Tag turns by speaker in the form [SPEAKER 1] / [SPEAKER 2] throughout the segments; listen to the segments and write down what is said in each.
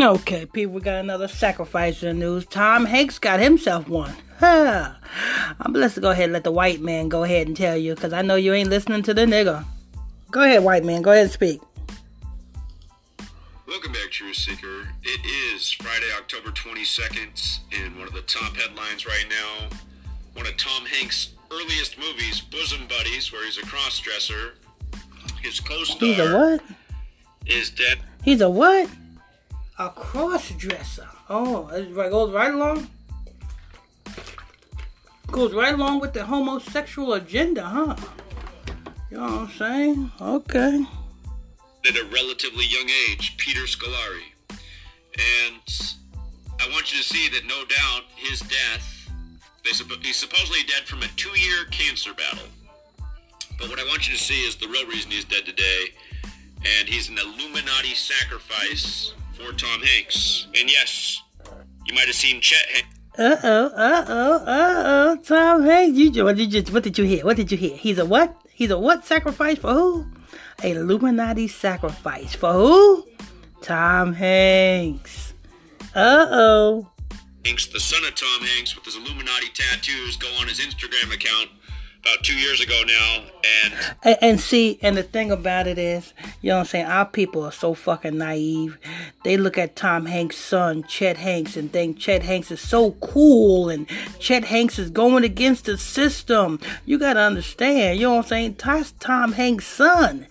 [SPEAKER 1] Okay, people, we got another sacrifice in the news. Tom Hanks got himself one. Huh. I'm blessed to go ahead and let the white man go ahead and tell you, because I know you ain't listening to the nigga. Go ahead, white man. Go ahead and speak.
[SPEAKER 2] Welcome back, Truth Seeker. It is Friday, October 22nd, and one of the top headlines right now. One of Tom Hanks' earliest movies, Bosom Buddies, where he's a cross-dresser. His co-star
[SPEAKER 1] He's a what?
[SPEAKER 2] is dead.
[SPEAKER 1] He's a what? A cross dresser. Oh, it goes right along. Goes right along with the homosexual agenda, huh? You know what I'm saying? Okay.
[SPEAKER 2] at a relatively young age, Peter Scolari. And I want you to see that no doubt his death, they he's supposedly dead from a two year cancer battle. But what I want you to see is the real reason he's dead today. And he's an Illuminati sacrifice for Tom Hanks. And yes, you might have seen Chet Hanks.
[SPEAKER 1] Uh oh, uh oh, uh oh. Tom Hanks, you what did you what did you hear? What did you hear? He's a what? He's a what sacrifice for who? A Illuminati sacrifice for who? Tom Hanks. Uh oh.
[SPEAKER 2] Hanks, the son of Tom Hanks, with his Illuminati tattoos, go on his Instagram account about two years ago now, and
[SPEAKER 1] And, and see, and the thing about it is, you know what I'm saying? Our people are so fucking naive. They look at Tom Hanks' son, Chet Hanks, and think Chet Hanks is so cool and Chet Hanks is going against the system. You gotta understand, you know what I'm saying? That's Tom Hanks' son.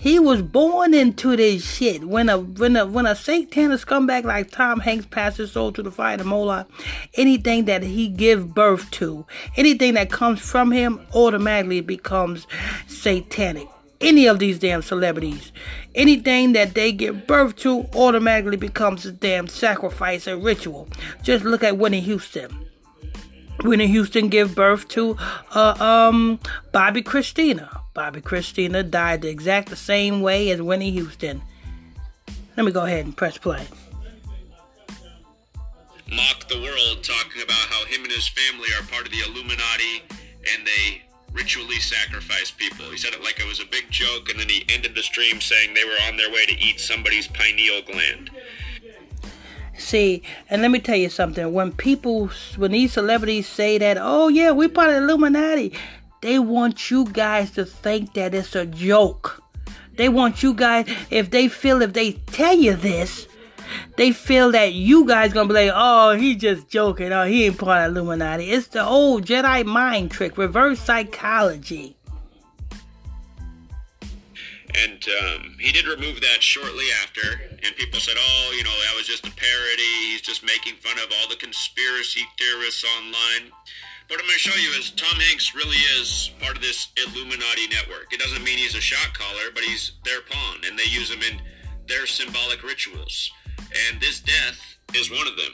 [SPEAKER 1] He was born into this shit. When a when a when a satanic scumbag like Tom Hanks passes his soul to the fire of Moloch, anything that he give birth to, anything that comes from him, automatically becomes satanic. Any of these damn celebrities, anything that they give birth to, automatically becomes a damn sacrifice and ritual. Just look at Whitney Houston. Whitney Houston gave birth to uh, um Bobbi Kristina. Bobbi Kristina died the exact the same way as Whitney Houston. Let me go ahead and press play.
[SPEAKER 2] mock the world, talking about how him and his family are part of the Illuminati and they ritually sacrifice people. He said it like it was a big joke, and then he ended the stream saying they were on their way to eat somebody's pineal gland.
[SPEAKER 1] See, and let me tell you something. When people, when these celebrities say that, oh yeah, we're part of the Illuminati, they want you guys to think that it's a joke. They want you guys, if they feel, if they tell you this, they feel that you guys gonna be like, oh, he just joking. Oh, he ain't part of Illuminati. It's the old Jedi mind trick, reverse psychology.
[SPEAKER 2] And um, he did remove that shortly after, and people said, oh, you know, that was just a parody. He's just making fun of all the conspiracy theorists online. What I'm going to show you is Tom Hanks really is part of this Illuminati network. It doesn't mean he's a shot caller, but he's their pawn, and they use him in their symbolic rituals. And this death is one of them.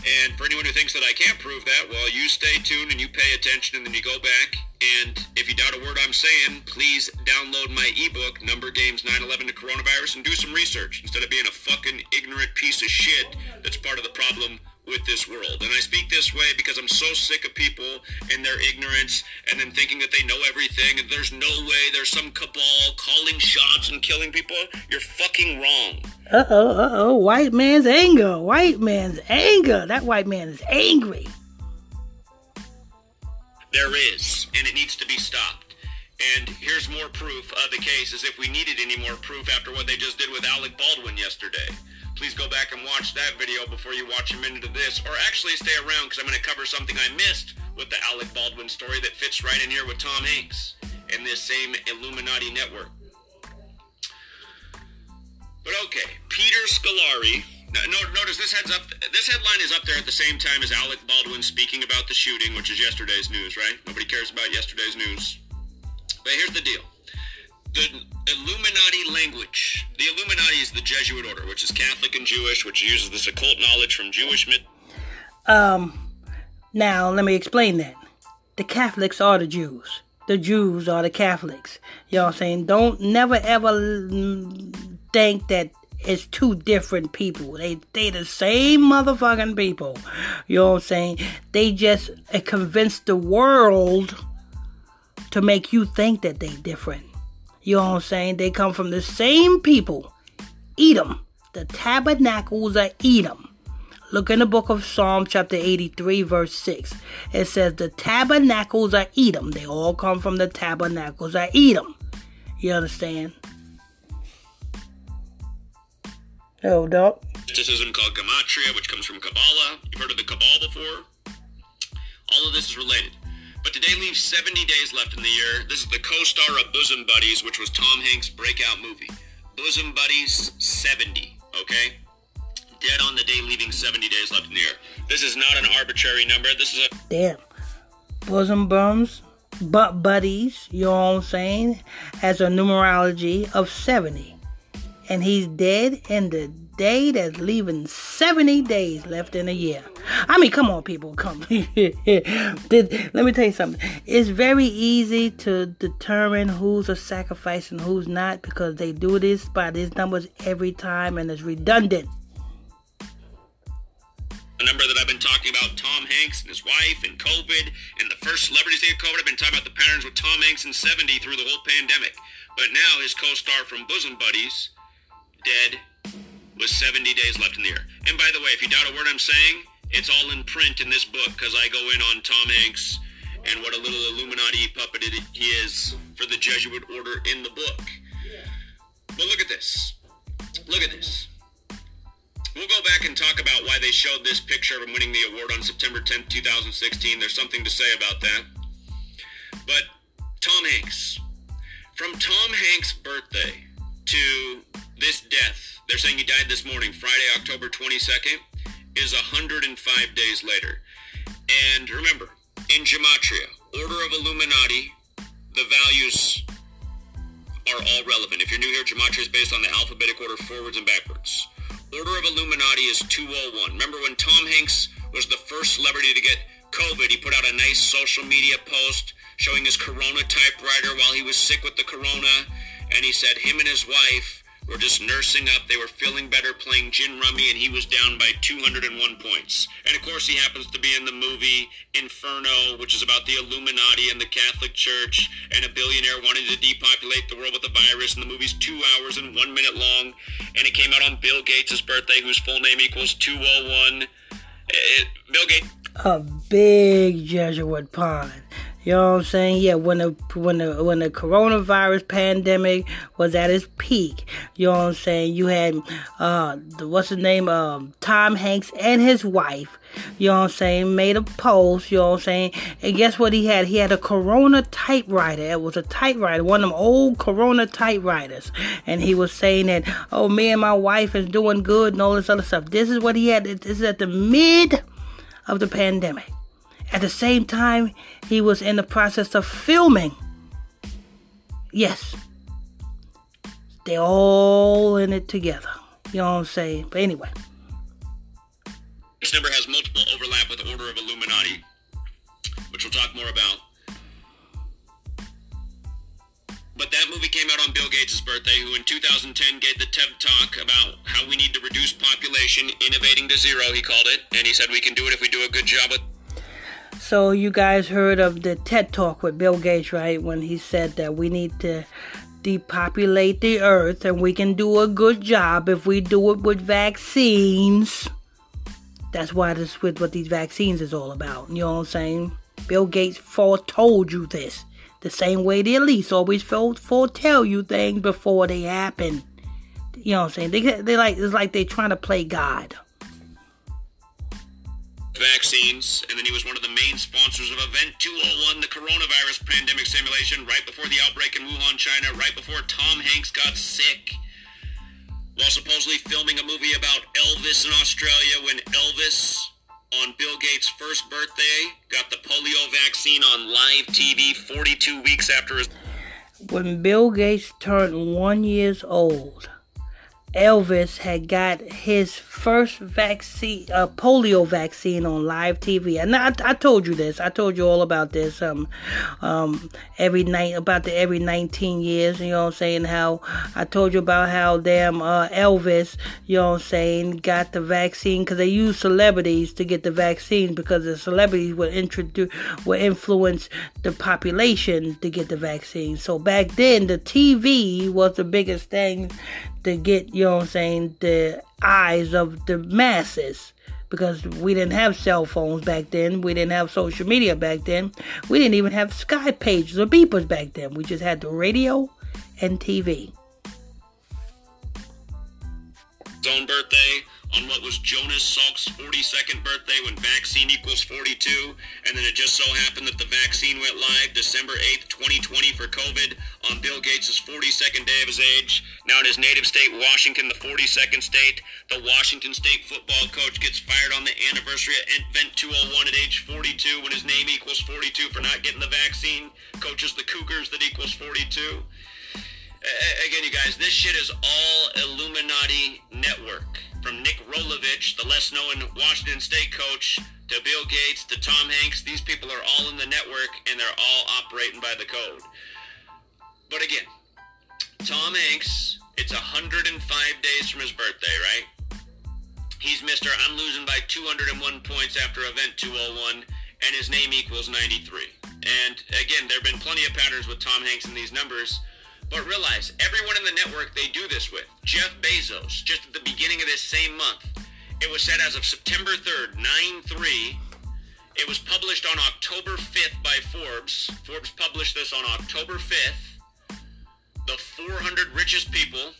[SPEAKER 2] And for anyone who thinks that I can't prove that, well, you stay tuned and you pay attention and then you go back. And if you doubt a word I'm saying, please download my ebook, Number Games 9-11 to Coronavirus, and do some research instead of being a fucking ignorant piece of shit that's part of the problem with this world. And I speak this way because I'm so sick of people and their ignorance and then thinking that they know everything and there's no way there's some cabal calling shots and killing people. You're fucking wrong.
[SPEAKER 1] Uh oh, uh oh, white man's anger, white man's anger. That white man is angry.
[SPEAKER 2] There is, and it needs to be stopped. And here's more proof of the case, as if we needed any more proof after what they just did with Alec Baldwin yesterday. Please go back and watch that video before you watch a minute of this, or actually stay around because I'm going to cover something I missed with the Alec Baldwin story that fits right in here with Tom Hanks and this same Illuminati network. But okay, Peter Scolari. Notice this heads up. This headline is up there at the same time as Alec Baldwin speaking about the shooting, which is yesterday's news, right? Nobody cares about yesterday's news. But here's the deal: the Illuminati language. The Illuminati is the Jesuit order, which is Catholic and Jewish, which uses this occult knowledge from Jewish myth.
[SPEAKER 1] Um, now let me explain that. The Catholics are the Jews. The Jews are the Catholics. Know saying? Don't never ever think that it's two different people. They they the same motherfucking people. You know what I'm saying? They just uh, convince the world to make you think that they different. You know what I'm saying? They come from the same people. Edom, The tabernacles of Edom. Look in the book of Psalm, chapter 83, verse 6. It says, The tabernacles of Edom. They all come from the tabernacles of Edom. You understand? Oh, dog.
[SPEAKER 2] Mysticism called Gematria, which comes from Kabbalah. You've heard of the Kabbalah before? All of this is related. But today leaves 70 days left in the year. This is the co-star of Bosom Buddies, which was Tom Hanks' breakout movie. Bosom Buddies 70, okay? Dead on the day, leaving 70 days left in the year. This is not an arbitrary number. This is a
[SPEAKER 1] damn bosom bums, butt buddies. You know what I'm saying? Has a numerology of 70, and he's dead in the day that's leaving 70 days left in a year. I mean, come on, people, come. Let me tell you something. It's very easy to determine who's a sacrifice and who's not because they do this by these numbers every time and it's redundant.
[SPEAKER 2] The number that I've been talking about, Tom Hanks and his wife and COVID and the first celebrities to get COVID. I've been talking about the patterns with Tom Hanks in 70 through the whole pandemic. But now his co-star from Bosom Buddies, dead with 70 days left in the year. And by the way, if you doubt a word I'm saying, it's all in print in this book because I go in on Tom Hanks and what a little Illuminati puppet he is for the Jesuit order in the book. But look at this. Look at this. We'll go back and talk about why they showed this picture of him winning the award on September 10th, 2016. There's something to say about that. But Tom Hanks. From Tom Hanks' birthday to this death, they're saying he died this morning, Friday, October 22nd, is 105 days later. And remember, in Gematria, Order of Illuminati, the values are all relevant. If you're new here, Gematria is based on the alphabetic order forwards and backwards. Order of Illuminati is 201. Remember when Tom Hanks was the first celebrity to get COVID, he put out a nice social media post showing his Corona typewriter while he was sick with the Corona, and he said him and his wife were just nursing up. They were feeling better playing gin rummy, and he was down by 201 points. And of course, he happens to be in the movie Inferno, which is about the Illuminati and the Catholic Church, and a billionaire wanting to depopulate the world with a virus. And the movie's two hours and one minute long, and it came out on Bill Gates' birthday, whose full name equals 201. It, Bill Gates.
[SPEAKER 1] A big Jesuit pond. You know what I'm saying? Yeah, when the when the when the coronavirus pandemic was at its peak, you know what I'm saying? You had uh the, what's his name? Um Tom Hanks and his wife, you know what I'm saying, made a post, you know what I'm saying? And guess what he had? He had a Corona typewriter. It was a typewriter, one of them old Corona typewriters. And he was saying that, oh me and my wife is doing good and all this other stuff. This is what he had. This is at the mid of the pandemic. At the same time, he was in the process of filming. Yes. They're all in it together. You know what I'm saying? But anyway.
[SPEAKER 2] This number has multiple overlap with the Order of Illuminati, which we'll talk more about. But that movie came out on Bill Gates' birthday, who in 2010 gave the TED Talk about how we need to reduce population, innovating to zero, he called it. And he said we can do it if we do a good job with
[SPEAKER 1] so you guys heard of the TED Talk with Bill Gates, right? When he said that we need to depopulate the earth and we can do a good job if we do it with vaccines. That's why this with what these vaccines is all about. You know what I'm saying? Bill Gates foretold you this. The same way the elites always foretell you things before they happen. You know what I'm saying? They they like it's like they're trying to play God
[SPEAKER 2] vaccines, and then he was one of the main sponsors of Event 201, the coronavirus pandemic simulation, right before the outbreak in Wuhan, China, right before Tom Hanks got sick, while supposedly filming a movie about Elvis in Australia when Elvis, on Bill Gates' first birthday, got the polio vaccine on live TV 42 weeks after his...
[SPEAKER 1] When Bill Gates turned one years old, Elvis had got his first vaccine, a uh, polio vaccine on live TV. And I, I told you this. I told you all about this. Um, um, every night about the every 19 years. You know what I'm saying? How I told you about how damn uh, Elvis, you know what I'm saying, got the vaccine because they use celebrities to get the vaccine because the celebrities would introduce, would influence the population to get the vaccine. So back then, the TV was the biggest thing to get. You you know what I'm saying, the eyes of the masses because we didn't have cell phones back then. We didn't have social media back then. We didn't even have sky pages or beepers back then. We just had the radio and TV.
[SPEAKER 2] His own birthday on what was Jonas Salk's 42nd birthday when vaccine equals 42. And then it just so happened that the vaccine went live December 8th, 2020 for COVID on Bill Gates' 42nd day of his age. Now in his native state, Washington, the 42nd state, the Washington State football coach gets fired on the anniversary of Event 201 at age 42 when his name equals 42 for not getting the vaccine. Coaches the Cougars that equals 42 again, you guys, this shit is all Illuminati network. From Nick Rolovich, the less known Washington State coach, to Bill Gates, to Tom Hanks, these people are all in the network and they're all operating by the code. But again, Tom Hanks, it's 105 days from his birthday, right? He's Mr. I'm losing by 201 points after event 201, and his name equals 93. And again, there have been plenty of patterns with Tom Hanks in these numbers. But realize, everyone the network they do this with, Jeff Bezos, just at the beginning of this same month, it was said as of September 3rd, 9-3, it was published on October 5th by Forbes. Forbes published this on October 5th. The 400 richest people,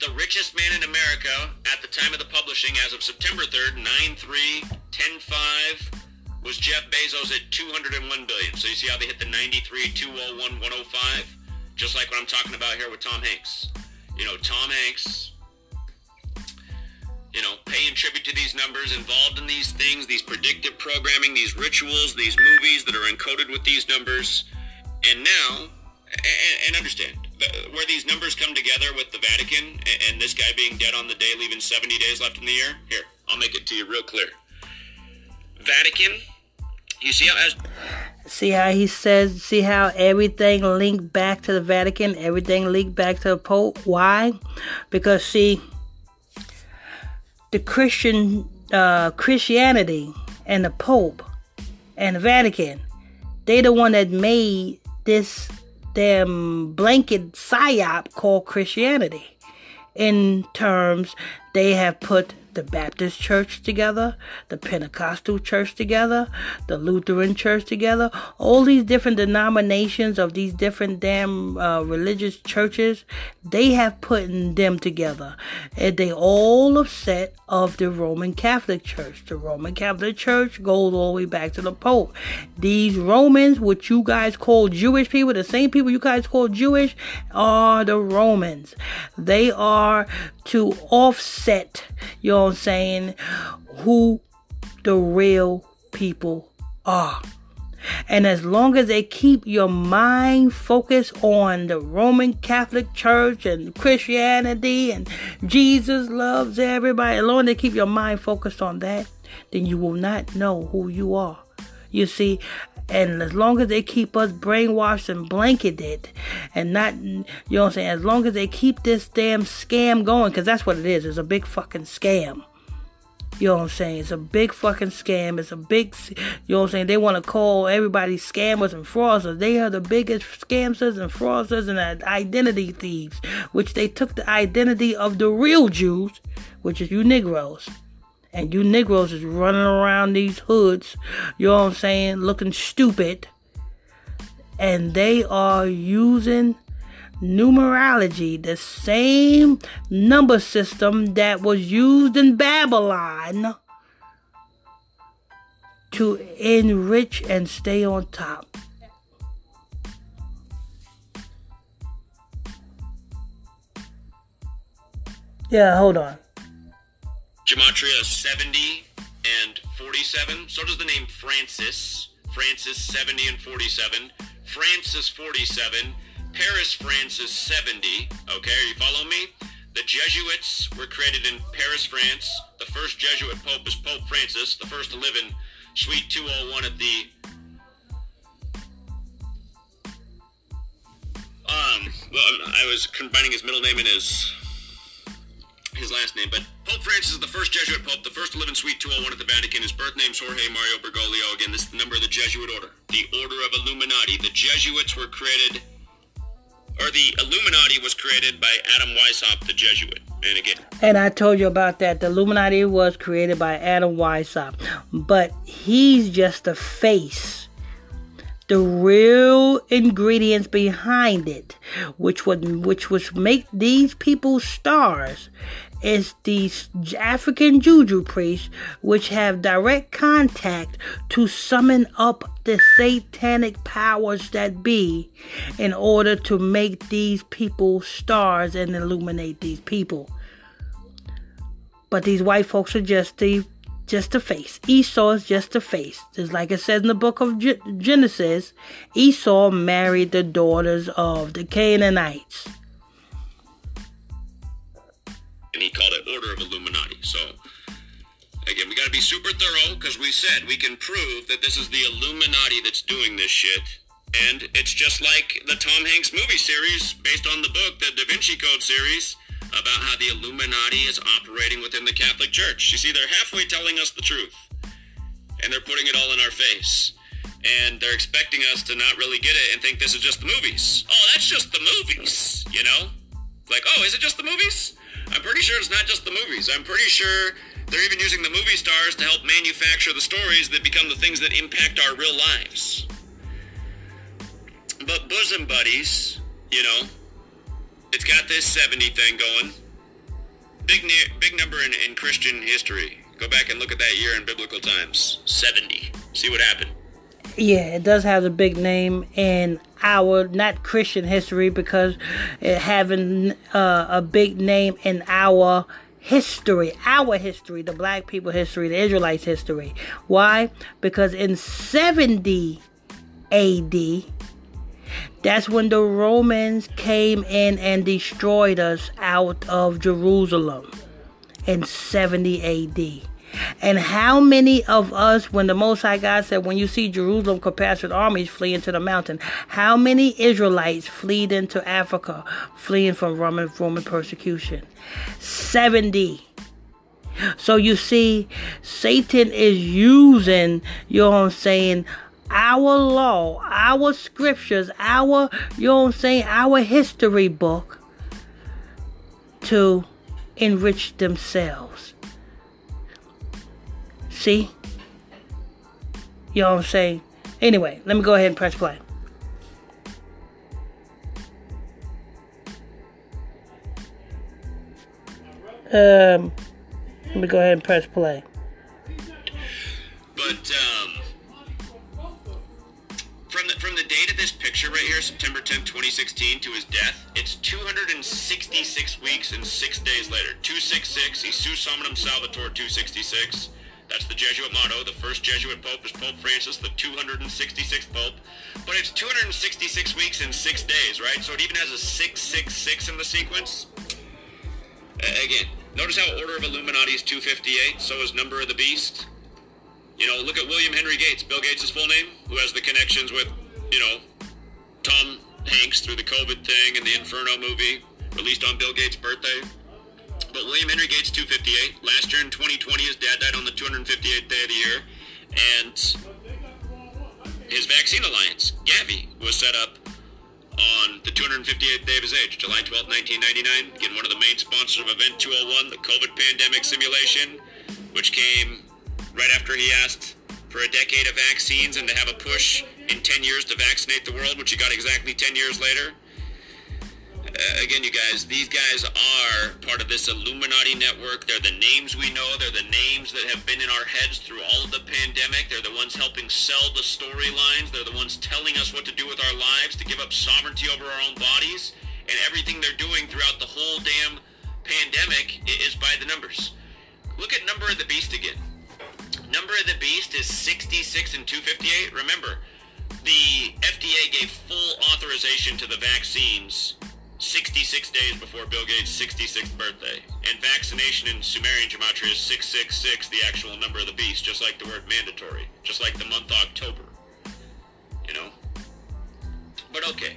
[SPEAKER 2] the richest man in America at the time of the publishing as of September 3rd, 9-3, 10-5, was Jeff Bezos at 201 billion. So you see how they hit the 93, 201, 105? Just like what I'm talking about here with Tom Hanks. You know, Tom Hanks, you know, paying tribute to these numbers, involved in these things, these predictive programming, these rituals, these movies that are encoded with these numbers. And now, and, and understand, where these numbers come together with the Vatican and, and this guy being dead on the day, leaving 70 days left in the year, here, I'll make it to you real clear. Vatican, you see how
[SPEAKER 1] See how he says, see how everything linked back to the Vatican, everything linked back to the Pope. Why? Because see, the Christian uh, Christianity and the Pope and the Vatican, they the one that made this damn blanket psyop called Christianity. In terms, they have put the Baptist church together, the Pentecostal church together, the Lutheran church together, all these different denominations of these different damn uh, religious churches, they have put them together. And they all upset of the Roman Catholic Church. The Roman Catholic Church goes all the way back to the Pope. These Romans, what you guys call Jewish people, the same people you guys call Jewish, are the Romans. They are to offset your saying, who the real people are. And as long as they keep your mind focused on the Roman Catholic Church and Christianity and Jesus loves everybody, as long as they keep your mind focused on that, then you will not know who you are. You see, and as long as they keep us brainwashed and blanketed and not, you know what I'm saying, as long as they keep this damn scam going, because that's what it is, it's a big fucking scam. You know what I'm saying? It's a big fucking scam. It's a big, you know what I'm saying? They want to call everybody scammers and fraudsters. They are the biggest scammers and fraudsters and identity thieves, which they took the identity of the real Jews, which is you Negroes and you Negroes is running around these hoods, you know what I'm saying, looking stupid, and they are using numerology, the same number system that was used in Babylon to enrich and stay on top. Yeah, hold on.
[SPEAKER 2] Gematria 70 and 47. So does the name Francis. Francis 70 and 47. Francis 47. Paris Francis 70. Okay, are you following me? The Jesuits were created in Paris, France. The first Jesuit pope is Pope Francis, the first to live in Suite 201 at the Um, well, I was combining his middle name and his his last name, but Pope Francis is the first Jesuit pope, the first to live in Suite 201 at the Vatican. His birth name is Jorge Mario Bergoglio. Again, this is the number of the Jesuit order. The Order of Illuminati. The Jesuits were created, or the Illuminati was created by Adam Weishaupt, the Jesuit. And again,
[SPEAKER 1] and I told you about that. The Illuminati was created by Adam Weishaupt, but he's just a face. The real ingredients behind it, which would which would make these people stars, is these African juju priests, which have direct contact to summon up the satanic powers that be in order to make these people stars and illuminate these people. But these white folks are just the just a face. Esau is just a face. Just like it says in the book of Genesis, Esau married the daughters of the Canaanites
[SPEAKER 2] and he called it Order of Illuminati. So, again, we got to be super thorough because we said we can prove that this is the Illuminati that's doing this shit. And it's just like the Tom Hanks movie series based on the book, the Da Vinci Code series, about how the Illuminati is operating within the Catholic Church. You see, they're halfway telling us the truth, and they're putting it all in our face. And they're expecting us to not really get it and think this is just the movies. Oh, that's just the movies, you know? Like, oh, is it just the movies? I'm pretty sure it's not just the movies. I'm pretty sure they're even using the movie stars to help manufacture the stories that become the things that impact our real lives. But Bosom Buddies, you know, it's got this 70 thing going. Big, big number in, in Christian history. Go back and look at that year in biblical times 70. See what happened.
[SPEAKER 1] Yeah, it does have a big name in our not Christian history because it having uh, a big name in our history, our history, the black people history, the Israelites history. Why? Because in 70 AD, that's when the Romans came in and destroyed us out of Jerusalem in 70 AD. And how many of us, when the Most High God said, when you see Jerusalem compassed armies, flee into the mountain, how many Israelites fled into Africa, fleeing from Roman, Roman persecution? 70. So you see, Satan is using, you know what I'm saying, our law, our scriptures, our, you know what I'm saying, our history book to enrich themselves. See? You know what I'm saying? Anyway, let me go ahead and press play. Um, let me go ahead and press play.
[SPEAKER 2] But um, this picture right here, September 10th, 2016, to his death, it's 266 weeks and six days later. 266. Iesus Hominum Salvator 266. That's the Jesuit motto. The first Jesuit pope is Pope Francis, the 266th pope. But it's 266 weeks and six days, right? So it even has a 666 in the sequence. Again, notice how Order of Illuminati is 258, so is Number of the Beast. You know, look at William Henry Gates, Bill Gates' full name, who has the connections with, you know, Tom Hanks through the COVID thing and the Inferno movie, released on Bill Gates' birthday. But William Henry Gates, 258. Last year in 2020, his dad died on the 258th day of the year. And his vaccine alliance, Gavi, was set up on the 258th day of his age, July 12, 1999. Again, one of the main sponsors of Event 201, the COVID pandemic simulation, which came right after he asked for a decade of vaccines and to have a push in 10 years to vaccinate the world, which you got exactly 10 years later. Uh, again, you guys, these guys are part of this Illuminati network. They're the names we know. They're the names that have been in our heads through all of the pandemic. They're the ones helping sell the storylines. They're the ones telling us what to do with our lives, to give up sovereignty over our own bodies. And everything they're doing throughout the whole damn pandemic is by the numbers. Look at Number of the Beast again. Number of the Beast is 66 and 258. Remember, the FDA gave full authorization to the vaccines 66 days before Bill Gates' 66th birthday. And vaccination in Sumerian gematria is 666, the actual number of the beast, just like the word mandatory, just like the month October. You know? But okay.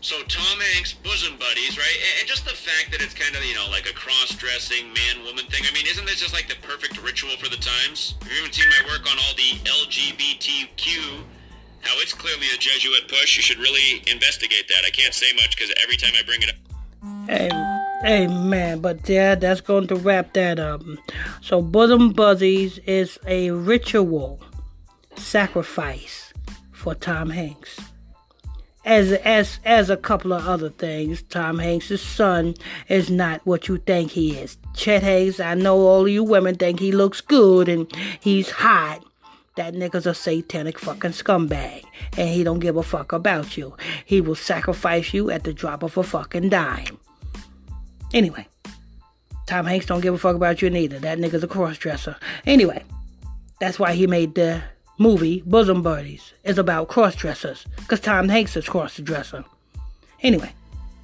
[SPEAKER 2] So Tom Hanks, bosom buddies, right? And just the fact that it's kind of, you know, like a cross-dressing man-woman thing. I mean, isn't this just like the perfect ritual for the times? You even seen my work on all the LGBTQ how it's clearly a Jesuit push. You should really investigate that. I can't say much because every time I bring it up.
[SPEAKER 1] Amen. But yeah, that's going to wrap that up. So, bosom buzzies is a ritual sacrifice for Tom Hanks. As as as a couple of other things, Tom Hanks' son is not what you think he is. Chet Hanks, I know all you women think he looks good and he's hot. That nigga's a satanic fucking scumbag, and he don't give a fuck about you. He will sacrifice you at the drop of a fucking dime. Anyway, Tom Hanks don't give a fuck about you neither. That nigga's a crossdresser. Anyway, that's why he made the movie Bosom Buddies. It's about crossdressers, because Tom Hanks is crossdresser. Anyway,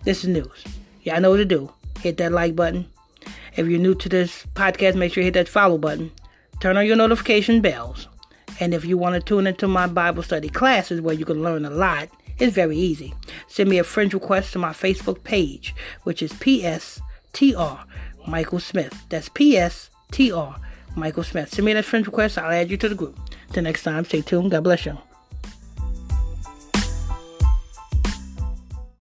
[SPEAKER 1] this is news. Y'all know what to do. Hit that like button. If you're new to this podcast, make sure you hit that follow button. Turn on your notification bells. And if you want to tune into my Bible study classes where you can learn a lot, it's very easy. Send me a friend request to my Facebook page, which is PSTR Michael Smith. That's PSTR Michael Smith. Send me that friend request. I'll add you to the group. Till next time, stay tuned. God bless you.